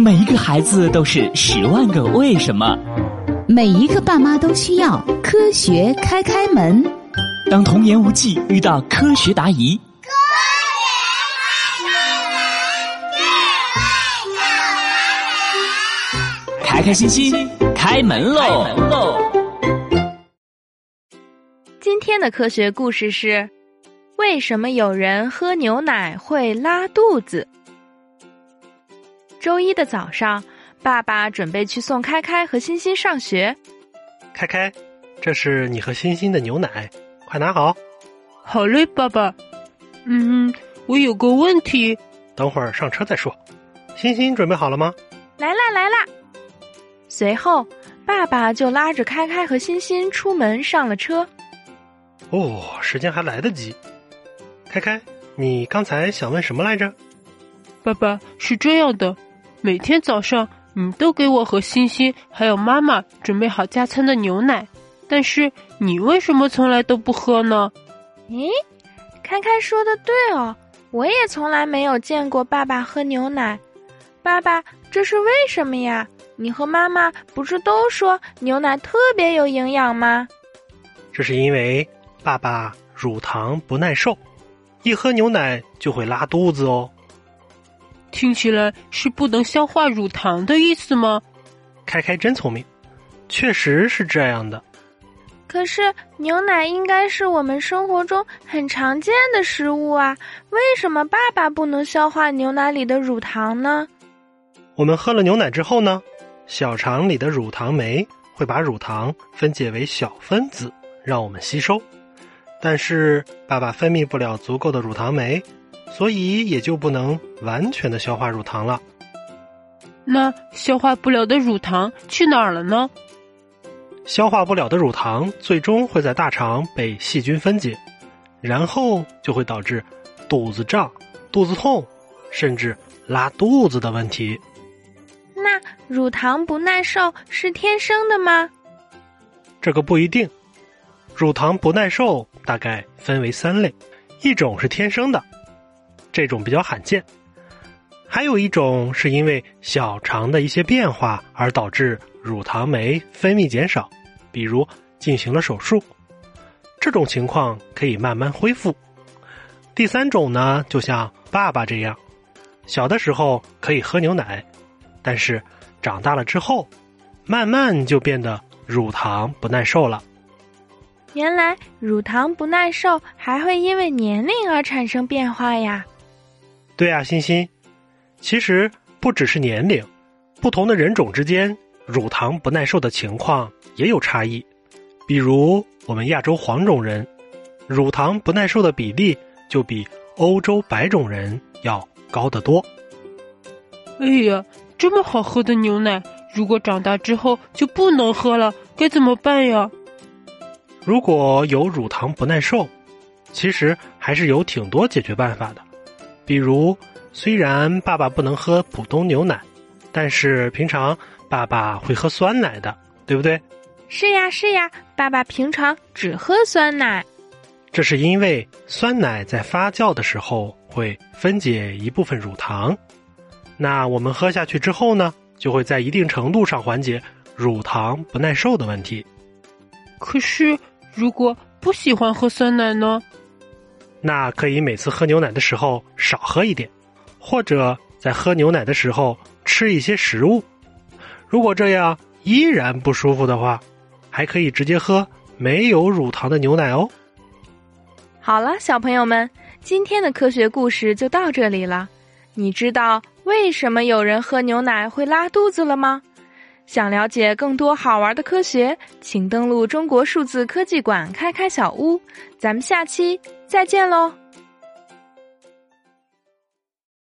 每一个孩子都是十万个为什么，每一个爸妈都需要科学开开门。当童言无忌遇到科学答疑，科学开开门，开开心心开门喽！今天的科学故事是：为什么有人喝牛奶会拉肚子？周一的早上，爸爸准备去送开开和欣欣上学。开开，这是你和欣欣的牛奶，快拿好。好嘞，爸爸。嗯，我有个问题。等会儿上车再说。欣欣准备好了吗？来啦来啦！随后，爸爸就拉着开开和欣欣出门上了车。哦，时间还来得及。开开，你刚才想问什么来着？爸爸是这样的。每天早上，你都给我和欣欣还有妈妈准备好加餐的牛奶，但是你为什么从来都不喝呢？咦，开开说的对哦，我也从来没有见过爸爸喝牛奶。爸爸，这是为什么呀？你和妈妈不是都说牛奶特别有营养吗？这是因为爸爸乳糖不耐受，一喝牛奶就会拉肚子哦。听起来是不能消化乳糖的意思吗？开开真聪明，确实是这样的。可是牛奶应该是我们生活中很常见的食物啊，为什么爸爸不能消化牛奶里的乳糖呢？我们喝了牛奶之后呢，小肠里的乳糖酶会把乳糖分解为小分子，让我们吸收。但是爸爸分泌不了足够的乳糖酶。所以也就不能完全的消化乳糖了。那消化不了的乳糖去哪儿了呢？消化不了的乳糖最终会在大肠被细菌分解，然后就会导致肚子胀、肚子痛，甚至拉肚子的问题。那乳糖不耐受是天生的吗？这个不一定。乳糖不耐受大概分为三类，一种是天生的。这种比较罕见，还有一种是因为小肠的一些变化而导致乳糖酶分泌减少，比如进行了手术，这种情况可以慢慢恢复。第三种呢，就像爸爸这样，小的时候可以喝牛奶，但是长大了之后，慢慢就变得乳糖不耐受了。原来乳糖不耐受还会因为年龄而产生变化呀。对啊，欣欣，其实不只是年龄，不同的人种之间乳糖不耐受的情况也有差异。比如我们亚洲黄种人，乳糖不耐受的比例就比欧洲白种人要高得多。哎呀，这么好喝的牛奶，如果长大之后就不能喝了，该怎么办呀？如果有乳糖不耐受，其实还是有挺多解决办法的。比如，虽然爸爸不能喝普通牛奶，但是平常爸爸会喝酸奶的，对不对？是呀，是呀，爸爸平常只喝酸奶。这是因为酸奶在发酵的时候会分解一部分乳糖，那我们喝下去之后呢，就会在一定程度上缓解乳糖不耐受的问题。可是，如果不喜欢喝酸奶呢？那可以每次喝牛奶的时候少喝一点，或者在喝牛奶的时候吃一些食物。如果这样依然不舒服的话，还可以直接喝没有乳糖的牛奶哦。好了，小朋友们，今天的科学故事就到这里了。你知道为什么有人喝牛奶会拉肚子了吗？想了解更多好玩的科学，请登录中国数字科技馆开开小屋。咱们下期再见喽！